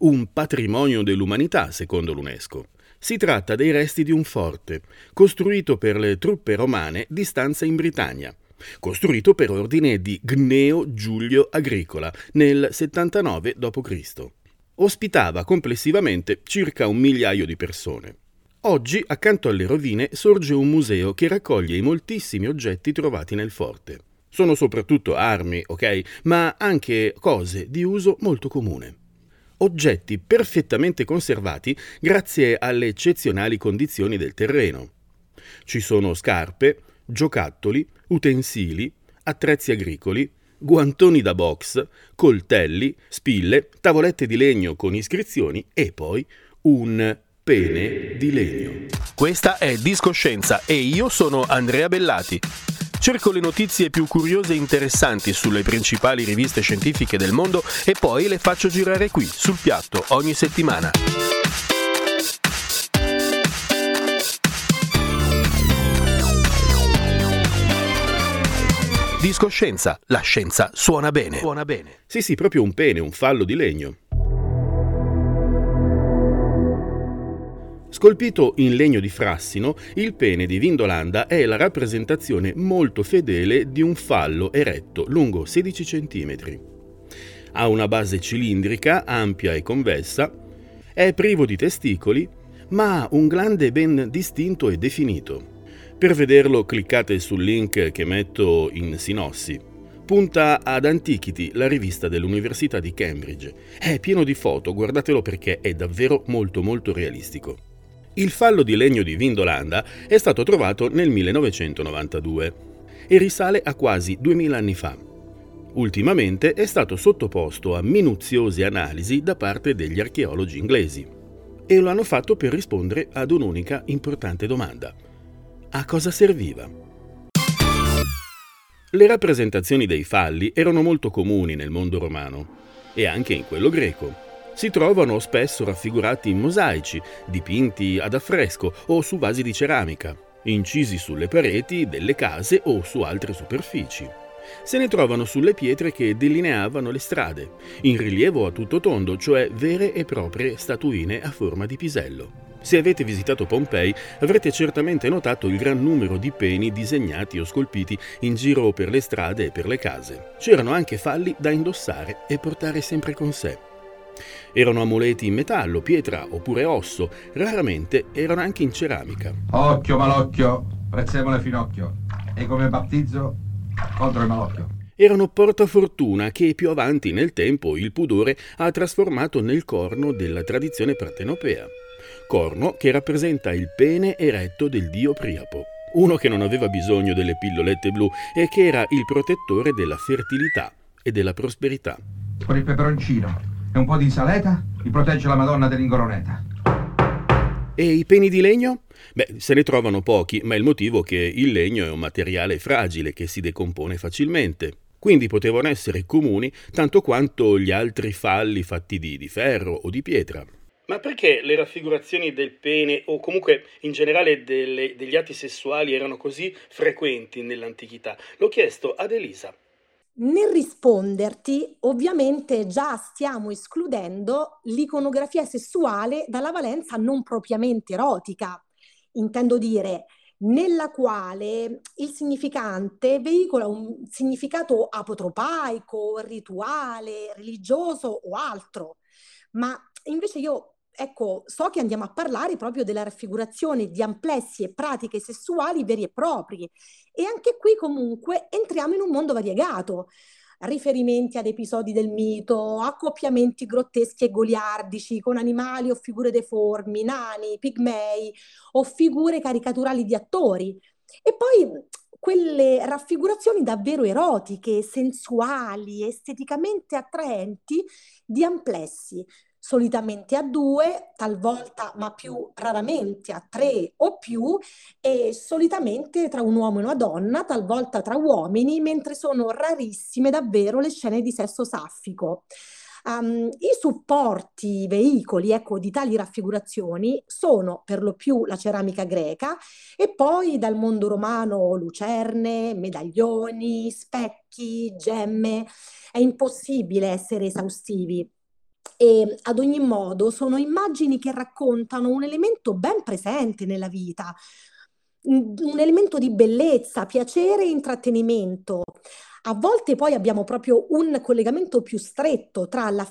un patrimonio dell'umanità secondo l'UNESCO. Si tratta dei resti di un forte, costruito per le truppe romane di stanza in Britannia, costruito per ordine di Gneo Giulio Agricola nel 79 d.C. Ospitava complessivamente circa un migliaio di persone. Oggi, accanto alle rovine, sorge un museo che raccoglie i moltissimi oggetti trovati nel forte. Sono soprattutto armi, ok, ma anche cose di uso molto comune oggetti perfettamente conservati grazie alle eccezionali condizioni del terreno. Ci sono scarpe, giocattoli, utensili, attrezzi agricoli, guantoni da box, coltelli, spille, tavolette di legno con iscrizioni e poi un pene di legno. Questa è Discoscienza e io sono Andrea Bellati. Cerco le notizie più curiose e interessanti sulle principali riviste scientifiche del mondo e poi le faccio girare qui, sul piatto, ogni settimana. Discoscienza, la scienza suona bene. Suona bene. Sì, sì, proprio un pene, un fallo di legno. Scolpito in legno di frassino, il pene di Vindolanda è la rappresentazione molto fedele di un fallo eretto lungo 16 cm. Ha una base cilindrica, ampia e convessa, è privo di testicoli, ma ha un glande ben distinto e definito. Per vederlo cliccate sul link che metto in sinossi. Punta ad Antiquity, la rivista dell'Università di Cambridge. È pieno di foto, guardatelo perché è davvero molto molto realistico. Il fallo di legno di Vindolanda è stato trovato nel 1992 e risale a quasi 2000 anni fa. Ultimamente è stato sottoposto a minuziose analisi da parte degli archeologi inglesi e lo hanno fatto per rispondere ad un'unica importante domanda. A cosa serviva? Le rappresentazioni dei falli erano molto comuni nel mondo romano e anche in quello greco si trovano spesso raffigurati in mosaici, dipinti ad affresco o su vasi di ceramica, incisi sulle pareti delle case o su altre superfici. Se ne trovano sulle pietre che delineavano le strade, in rilievo a tutto tondo, cioè vere e proprie statuine a forma di pisello. Se avete visitato Pompei avrete certamente notato il gran numero di peni disegnati o scolpiti in giro per le strade e per le case. C'erano anche falli da indossare e portare sempre con sé. Erano amuleti in metallo, pietra oppure osso, raramente erano anche in ceramica. Occhio malocchio, prezzemole finocchio. E come battizzo contro il malocchio. Erano portafortuna che più avanti nel tempo il pudore ha trasformato nel corno della tradizione partenopea. Corno che rappresenta il pene eretto del dio Priapo uno che non aveva bisogno delle pillolette blu e che era il protettore della fertilità e della prosperità. Con il peperoncino, e un po' di insalata mi protegge la Madonna dell'Ingoroneta. E i peni di legno? Beh, se ne trovano pochi, ma il motivo è che il legno è un materiale fragile che si decompone facilmente. Quindi potevano essere comuni tanto quanto gli altri falli fatti di, di ferro o di pietra. Ma perché le raffigurazioni del pene o comunque in generale delle, degli atti sessuali erano così frequenti nell'antichità? L'ho chiesto ad Elisa. Nel risponderti, ovviamente già stiamo escludendo l'iconografia sessuale dalla valenza non propriamente erotica. Intendo dire, nella quale il significante veicola un significato apotropaico, rituale, religioso o altro. Ma invece io ecco, so che andiamo a parlare proprio della raffigurazione di amplessi e pratiche sessuali veri e propri. E anche qui comunque entriamo in un mondo variegato. riferimenti ad episodi del mito, accoppiamenti grotteschi e goliardici con animali o figure deformi, nani, pigmei o figure caricaturali di attori. E poi quelle raffigurazioni davvero erotiche, sensuali, esteticamente attraenti di amplessi, solitamente a due, talvolta ma più raramente a tre o più, e solitamente tra un uomo e una donna, talvolta tra uomini, mentre sono rarissime davvero le scene di sesso saffico. Um, I supporti, i veicoli ecco, di tali raffigurazioni sono per lo più la ceramica greca e poi dal mondo romano lucerne, medaglioni, specchi, gemme. È impossibile essere esaustivi. E ad ogni modo sono immagini che raccontano un elemento ben presente nella vita, un elemento di bellezza, piacere e intrattenimento. A volte poi abbiamo proprio un collegamento più stretto tra la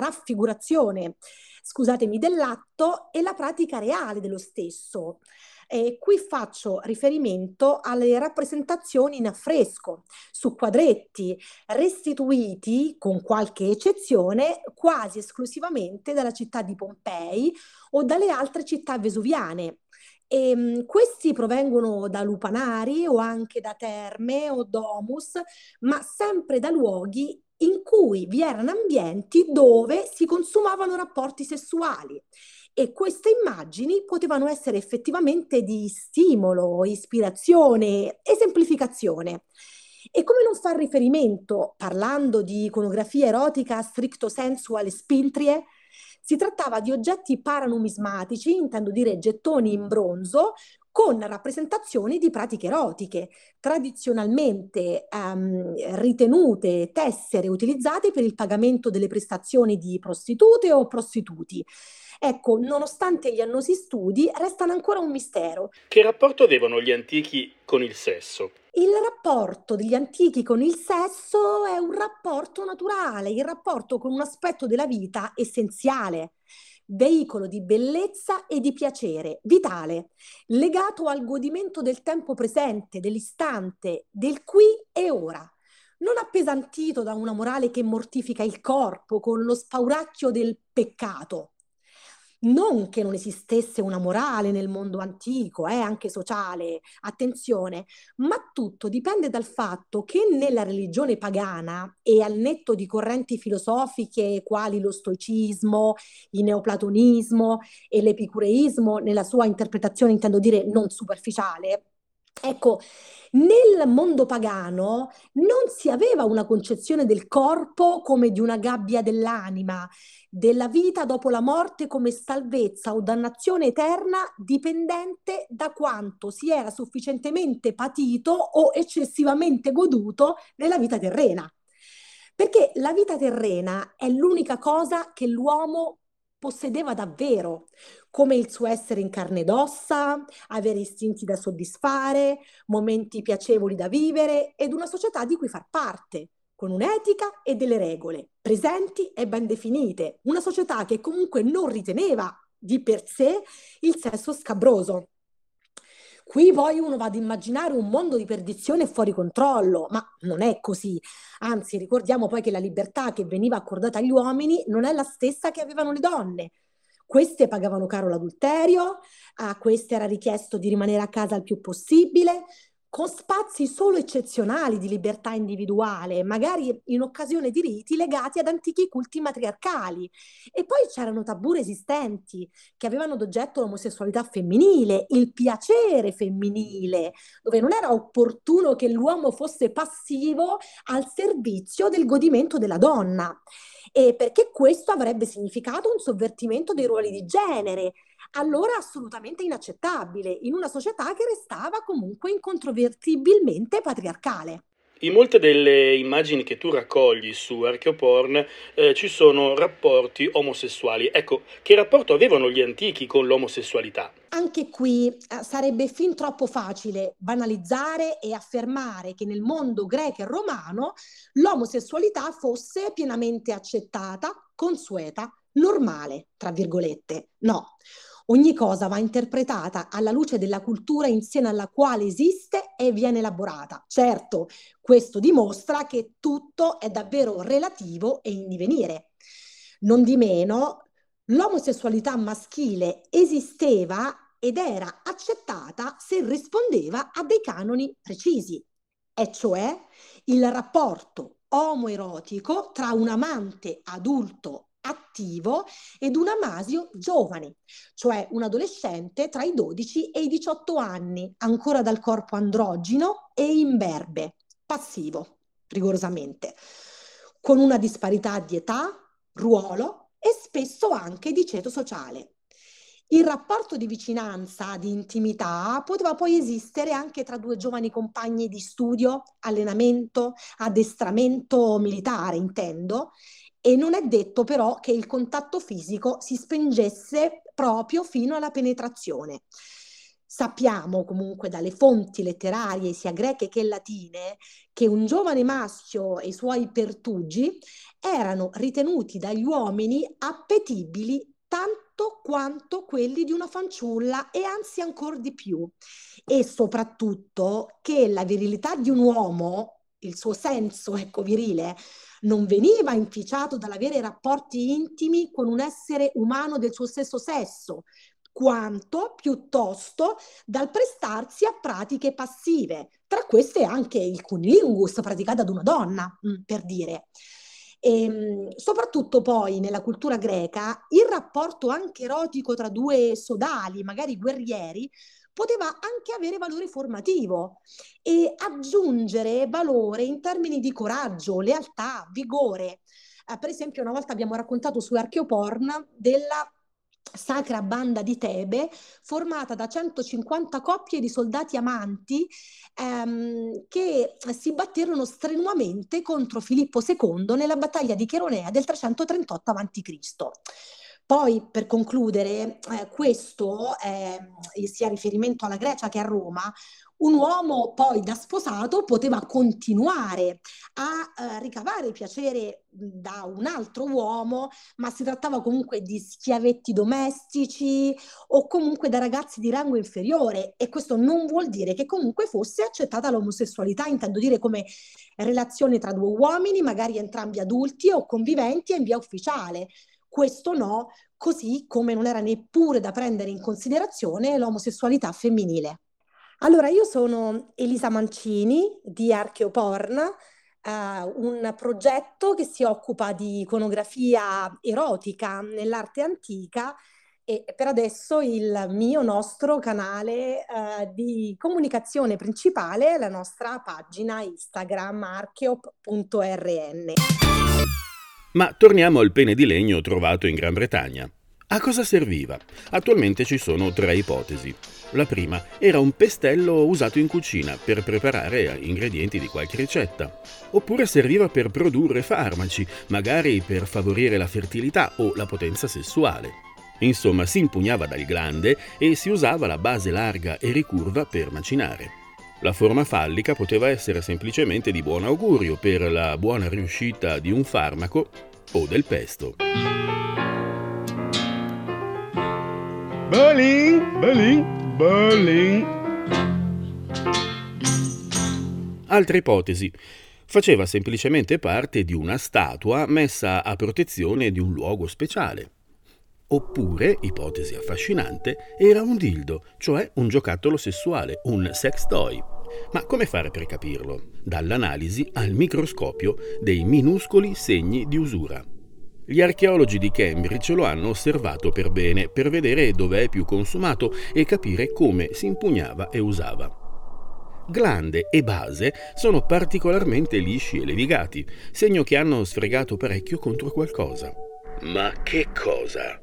raffigurazione, scusatemi, dell'atto e la pratica reale dello stesso. Eh, qui faccio riferimento alle rappresentazioni in affresco, su quadretti, restituiti, con qualche eccezione, quasi esclusivamente dalla città di Pompei o dalle altre città vesuviane. E, ehm, questi provengono da lupanari o anche da terme o domus, ma sempre da luoghi in cui vi erano ambienti dove si consumavano rapporti sessuali e queste immagini potevano essere effettivamente di stimolo, ispirazione, esemplificazione. E come non far riferimento, parlando di iconografia erotica stricto sensuale spintrie, si trattava di oggetti paranumismatici, intendo dire gettoni in bronzo, con rappresentazioni di pratiche erotiche, tradizionalmente um, ritenute tessere utilizzate per il pagamento delle prestazioni di prostitute o prostituti. Ecco, nonostante gli annosi studi, restano ancora un mistero. Che rapporto avevano gli antichi con il sesso? Il rapporto degli antichi con il sesso è un rapporto naturale, il rapporto con un aspetto della vita essenziale, veicolo di bellezza e di piacere, vitale, legato al godimento del tempo presente, dell'istante, del qui e ora non appesantito da una morale che mortifica il corpo con lo spauracchio del peccato, non che non esistesse una morale nel mondo antico, eh, anche sociale, attenzione, ma tutto dipende dal fatto che nella religione pagana e al netto di correnti filosofiche quali lo stoicismo, il neoplatonismo e l'epicureismo, nella sua interpretazione intendo dire non superficiale, Ecco, nel mondo pagano non si aveva una concezione del corpo come di una gabbia dell'anima, della vita dopo la morte come salvezza o dannazione eterna dipendente da quanto si era sufficientemente patito o eccessivamente goduto nella vita terrena. Perché la vita terrena è l'unica cosa che l'uomo possedeva davvero, come il suo essere in carne ed ossa, avere istinti da soddisfare, momenti piacevoli da vivere ed una società di cui far parte, con un'etica e delle regole presenti e ben definite, una società che comunque non riteneva di per sé il sesso scabroso. Qui poi uno va ad immaginare un mondo di perdizione fuori controllo, ma non è così. Anzi, ricordiamo poi che la libertà che veniva accordata agli uomini non è la stessa che avevano le donne. Queste pagavano caro l'adulterio, a queste era richiesto di rimanere a casa il più possibile, con spazi solo eccezionali di libertà individuale, magari in occasione di riti legati ad antichi culti matriarcali. E poi c'erano tabù resistenti che avevano ad oggetto l'omosessualità femminile, il piacere femminile, dove non era opportuno che l'uomo fosse passivo al servizio del godimento della donna. E perché questo avrebbe significato un sovvertimento dei ruoli di genere allora assolutamente inaccettabile in una società che restava comunque incontrovertibilmente patriarcale. In molte delle immagini che tu raccogli su Archeoporn eh, ci sono rapporti omosessuali. Ecco, che rapporto avevano gli antichi con l'omosessualità? Anche qui eh, sarebbe fin troppo facile banalizzare e affermare che nel mondo greco e romano l'omosessualità fosse pienamente accettata, consueta, normale, tra virgolette. No, Ogni cosa va interpretata alla luce della cultura in seno alla quale esiste e viene elaborata. Certo, questo dimostra che tutto è davvero relativo e in divenire. Non di meno, l'omosessualità maschile esisteva ed era accettata se rispondeva a dei canoni precisi, e cioè il rapporto omoerotico tra un amante adulto attivo ed un amasio giovane, cioè un adolescente tra i 12 e i 18 anni, ancora dal corpo androgino e imberbe, passivo, rigorosamente, con una disparità di età, ruolo e spesso anche di ceto sociale. Il rapporto di vicinanza, di intimità, poteva poi esistere anche tra due giovani compagni di studio, allenamento, addestramento militare, intendo, e non è detto però che il contatto fisico si spingesse proprio fino alla penetrazione. Sappiamo comunque dalle fonti letterarie sia greche che latine che un giovane maschio e i suoi pertugi erano ritenuti dagli uomini appetibili tanto quanto quelli di una fanciulla e anzi ancora di più. E soprattutto che la virilità di un uomo, il suo senso ecco, virile, non veniva inficiato dall'avere rapporti intimi con un essere umano del suo stesso sesso, quanto piuttosto dal prestarsi a pratiche passive, tra queste anche il cunnilingus praticato ad una donna, mm, per dire. E, ehm, soprattutto poi nella cultura greca il rapporto anche erotico tra due sodali, magari guerrieri, poteva anche avere valore formativo e aggiungere valore in termini di coraggio, lealtà, vigore. Eh, per esempio, una volta abbiamo raccontato su Archeoporn della sacra banda di Tebe, formata da 150 coppie di soldati amanti ehm, che si batterono strenuamente contro Filippo II nella battaglia di Cheronea del 338 a.C. Poi, per concludere, eh, questo, eh, sia riferimento alla Grecia che a Roma, un uomo poi da sposato poteva continuare a eh, ricavare piacere da un altro uomo, ma si trattava comunque di schiavetti domestici o comunque da ragazzi di rango inferiore e questo non vuol dire che comunque fosse accettata l'omosessualità, intendo dire come relazione tra due uomini, magari entrambi adulti o conviventi in via ufficiale. Questo no, così come non era neppure da prendere in considerazione l'omosessualità femminile. Allora, io sono Elisa Mancini di Archeoporn, eh, un progetto che si occupa di iconografia erotica nell'arte antica e per adesso il mio nostro canale eh, di comunicazione principale è la nostra pagina Instagram archeop.rn. Ma torniamo al pene di legno trovato in Gran Bretagna. A cosa serviva? Attualmente ci sono tre ipotesi. La prima era un pestello usato in cucina per preparare ingredienti di qualche ricetta. Oppure serviva per produrre farmaci, magari per favorire la fertilità o la potenza sessuale. Insomma, si impugnava dal glande e si usava la base larga e ricurva per macinare. La forma fallica poteva essere semplicemente di buon augurio per la buona riuscita di un farmaco o del pesto. Berlin, Berlin, Berlin. Altra ipotesi. Faceva semplicemente parte di una statua messa a protezione di un luogo speciale. Oppure, ipotesi affascinante, era un dildo, cioè un giocattolo sessuale, un sex toy. Ma come fare per capirlo? Dall'analisi al microscopio dei minuscoli segni di usura. Gli archeologi di Cambridge lo hanno osservato per bene per vedere dove è più consumato e capire come si impugnava e usava. Glande e base sono particolarmente lisci e levigati, segno che hanno sfregato parecchio contro qualcosa. Ma che cosa?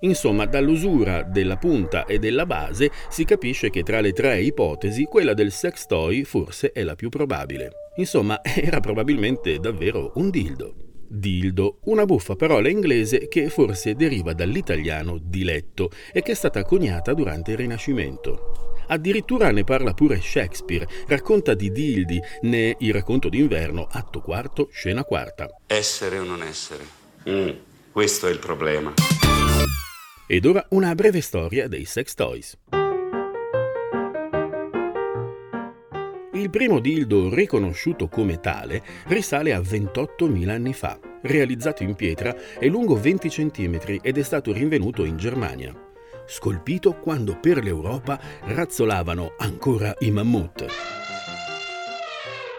Insomma, dall'usura della punta e della base si capisce che tra le tre ipotesi quella del sex toy forse è la più probabile. Insomma, era probabilmente davvero un dildo. Dildo, una buffa parola inglese che forse deriva dall'italiano diletto e che è stata coniata durante il Rinascimento. Addirittura ne parla pure Shakespeare, racconta di dildi ne Il racconto d'inverno, atto quarto, scena quarta. Essere o non essere? Mm, questo è il problema. Ed ora una breve storia dei sex toys. Il primo dildo riconosciuto come tale risale a 28.000 anni fa. Realizzato in pietra, è lungo 20 cm ed è stato rinvenuto in Germania. Scolpito quando per l'Europa razzolavano ancora i mammut.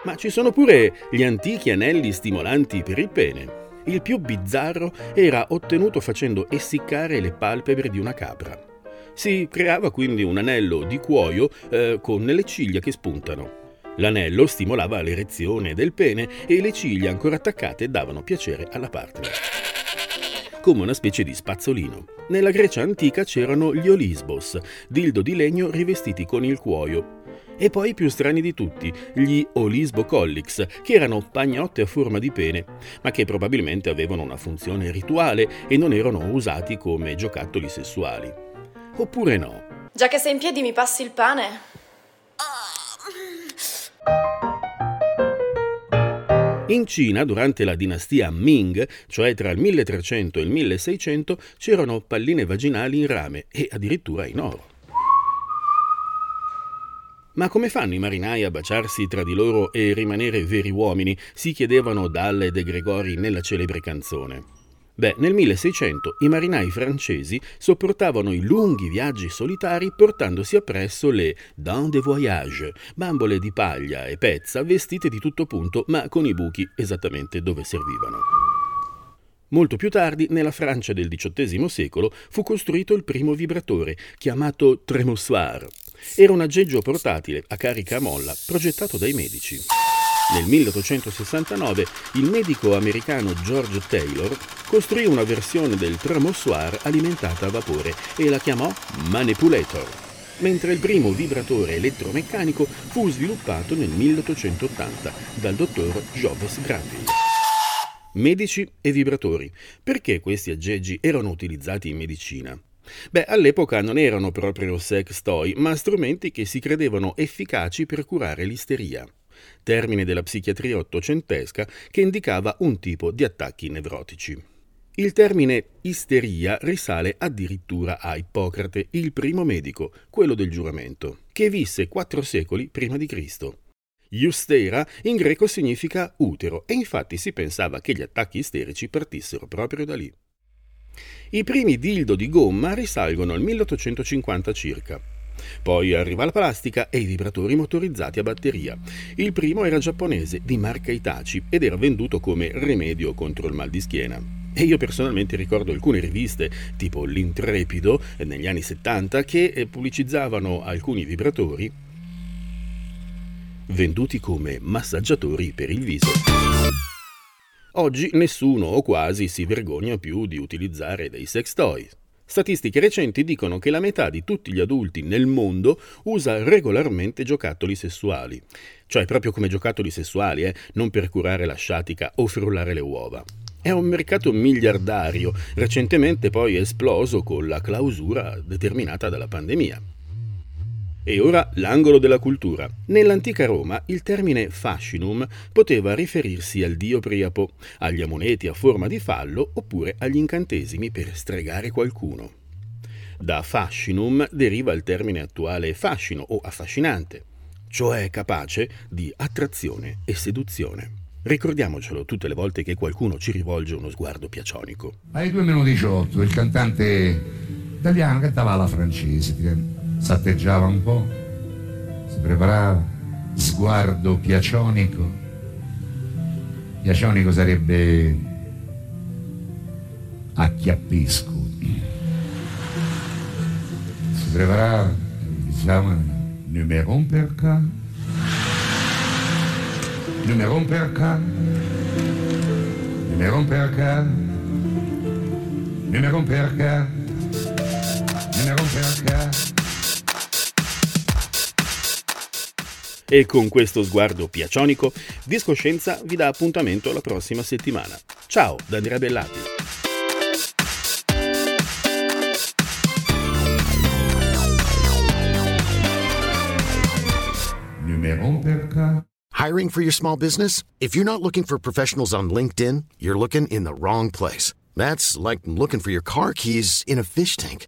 Ma ci sono pure gli antichi anelli stimolanti per il pene. Il più bizzarro era ottenuto facendo essiccare le palpebre di una capra. Si creava quindi un anello di cuoio eh, con le ciglia che spuntano. L'anello stimolava l'erezione del pene e le ciglia ancora attaccate davano piacere alla partner. Come una specie di spazzolino. Nella Grecia antica c'erano gli olisbos, dildo di legno rivestiti con il cuoio. E poi più strani di tutti, gli olisbocollix, che erano pagnotte a forma di pene, ma che probabilmente avevano una funzione rituale e non erano usati come giocattoli sessuali. Oppure no? Già che sei in piedi mi passi il pane? In Cina, durante la dinastia Ming, cioè tra il 1300 e il 1600, c'erano palline vaginali in rame e addirittura in oro. Ma come fanno i marinai a baciarsi tra di loro e rimanere veri uomini? si chiedevano Dalle De Gregori nella celebre canzone. Beh, nel 1600 i marinai francesi sopportavano i lunghi viaggi solitari portandosi appresso le dents de voyage, bambole di paglia e pezza vestite di tutto punto ma con i buchi esattamente dove servivano. Molto più tardi, nella Francia del XVIII secolo, fu costruito il primo vibratore, chiamato tremoussoir. Era un aggeggio portatile a carica a molla progettato dai medici. Nel 1869 il medico americano George Taylor costruì una versione del thermossoir alimentata a vapore e la chiamò Manipulator, mentre il primo vibratore elettromeccanico fu sviluppato nel 1880 dal dottor Joves Granville. Medici e vibratori. Perché questi aggeggi erano utilizzati in medicina? Beh, all'epoca non erano proprio sex toy, ma strumenti che si credevano efficaci per curare l'isteria termine della psichiatria ottocentesca che indicava un tipo di attacchi nevrotici. Il termine isteria risale addirittura a Ippocrate, il primo medico, quello del giuramento, che visse quattro secoli prima di Cristo. Iustera in greco significa utero e infatti si pensava che gli attacchi isterici partissero proprio da lì. I primi dildo di gomma risalgono al 1850 circa. Poi arriva la plastica e i vibratori motorizzati a batteria. Il primo era giapponese, di marca Itachi, ed era venduto come rimedio contro il mal di schiena. E io personalmente ricordo alcune riviste, tipo L'Intrepido, negli anni 70, che eh, pubblicizzavano alcuni vibratori venduti come massaggiatori per il viso. Oggi nessuno o quasi si vergogna più di utilizzare dei sex toys. Statistiche recenti dicono che la metà di tutti gli adulti nel mondo usa regolarmente giocattoli sessuali, cioè proprio come giocattoli sessuali, eh, non per curare la sciatica o frullare le uova. È un mercato miliardario, recentemente poi esploso con la clausura determinata dalla pandemia. E ora l'angolo della cultura. Nell'antica Roma il termine fascinum poteva riferirsi al dio Priapo, agli amoneti a forma di fallo oppure agli incantesimi per stregare qualcuno. Da fascinum deriva il termine attuale fascino o affascinante, cioè capace di attrazione e seduzione. Ricordiamocelo tutte le volte che qualcuno ci rivolge uno sguardo piacionico. Ai 2 meno 18 il cantante italiano cantava alla francese s'atteggiava un po', si preparava, sguardo piacionico. Piacionico sarebbe acchiappisco. Si preparava, diciamo, numero per ca, numero per ca, numero per ca, numero un per ca, numero un per ca. E con questo sguardo piacionico, Discoscienza vi dà appuntamento la prossima settimana. Ciao da Andrea Bellati. Hiring for your small business? If you're not looking for professionals on LinkedIn, you're looking in the wrong place. That's like looking for your car keys in a fish tank.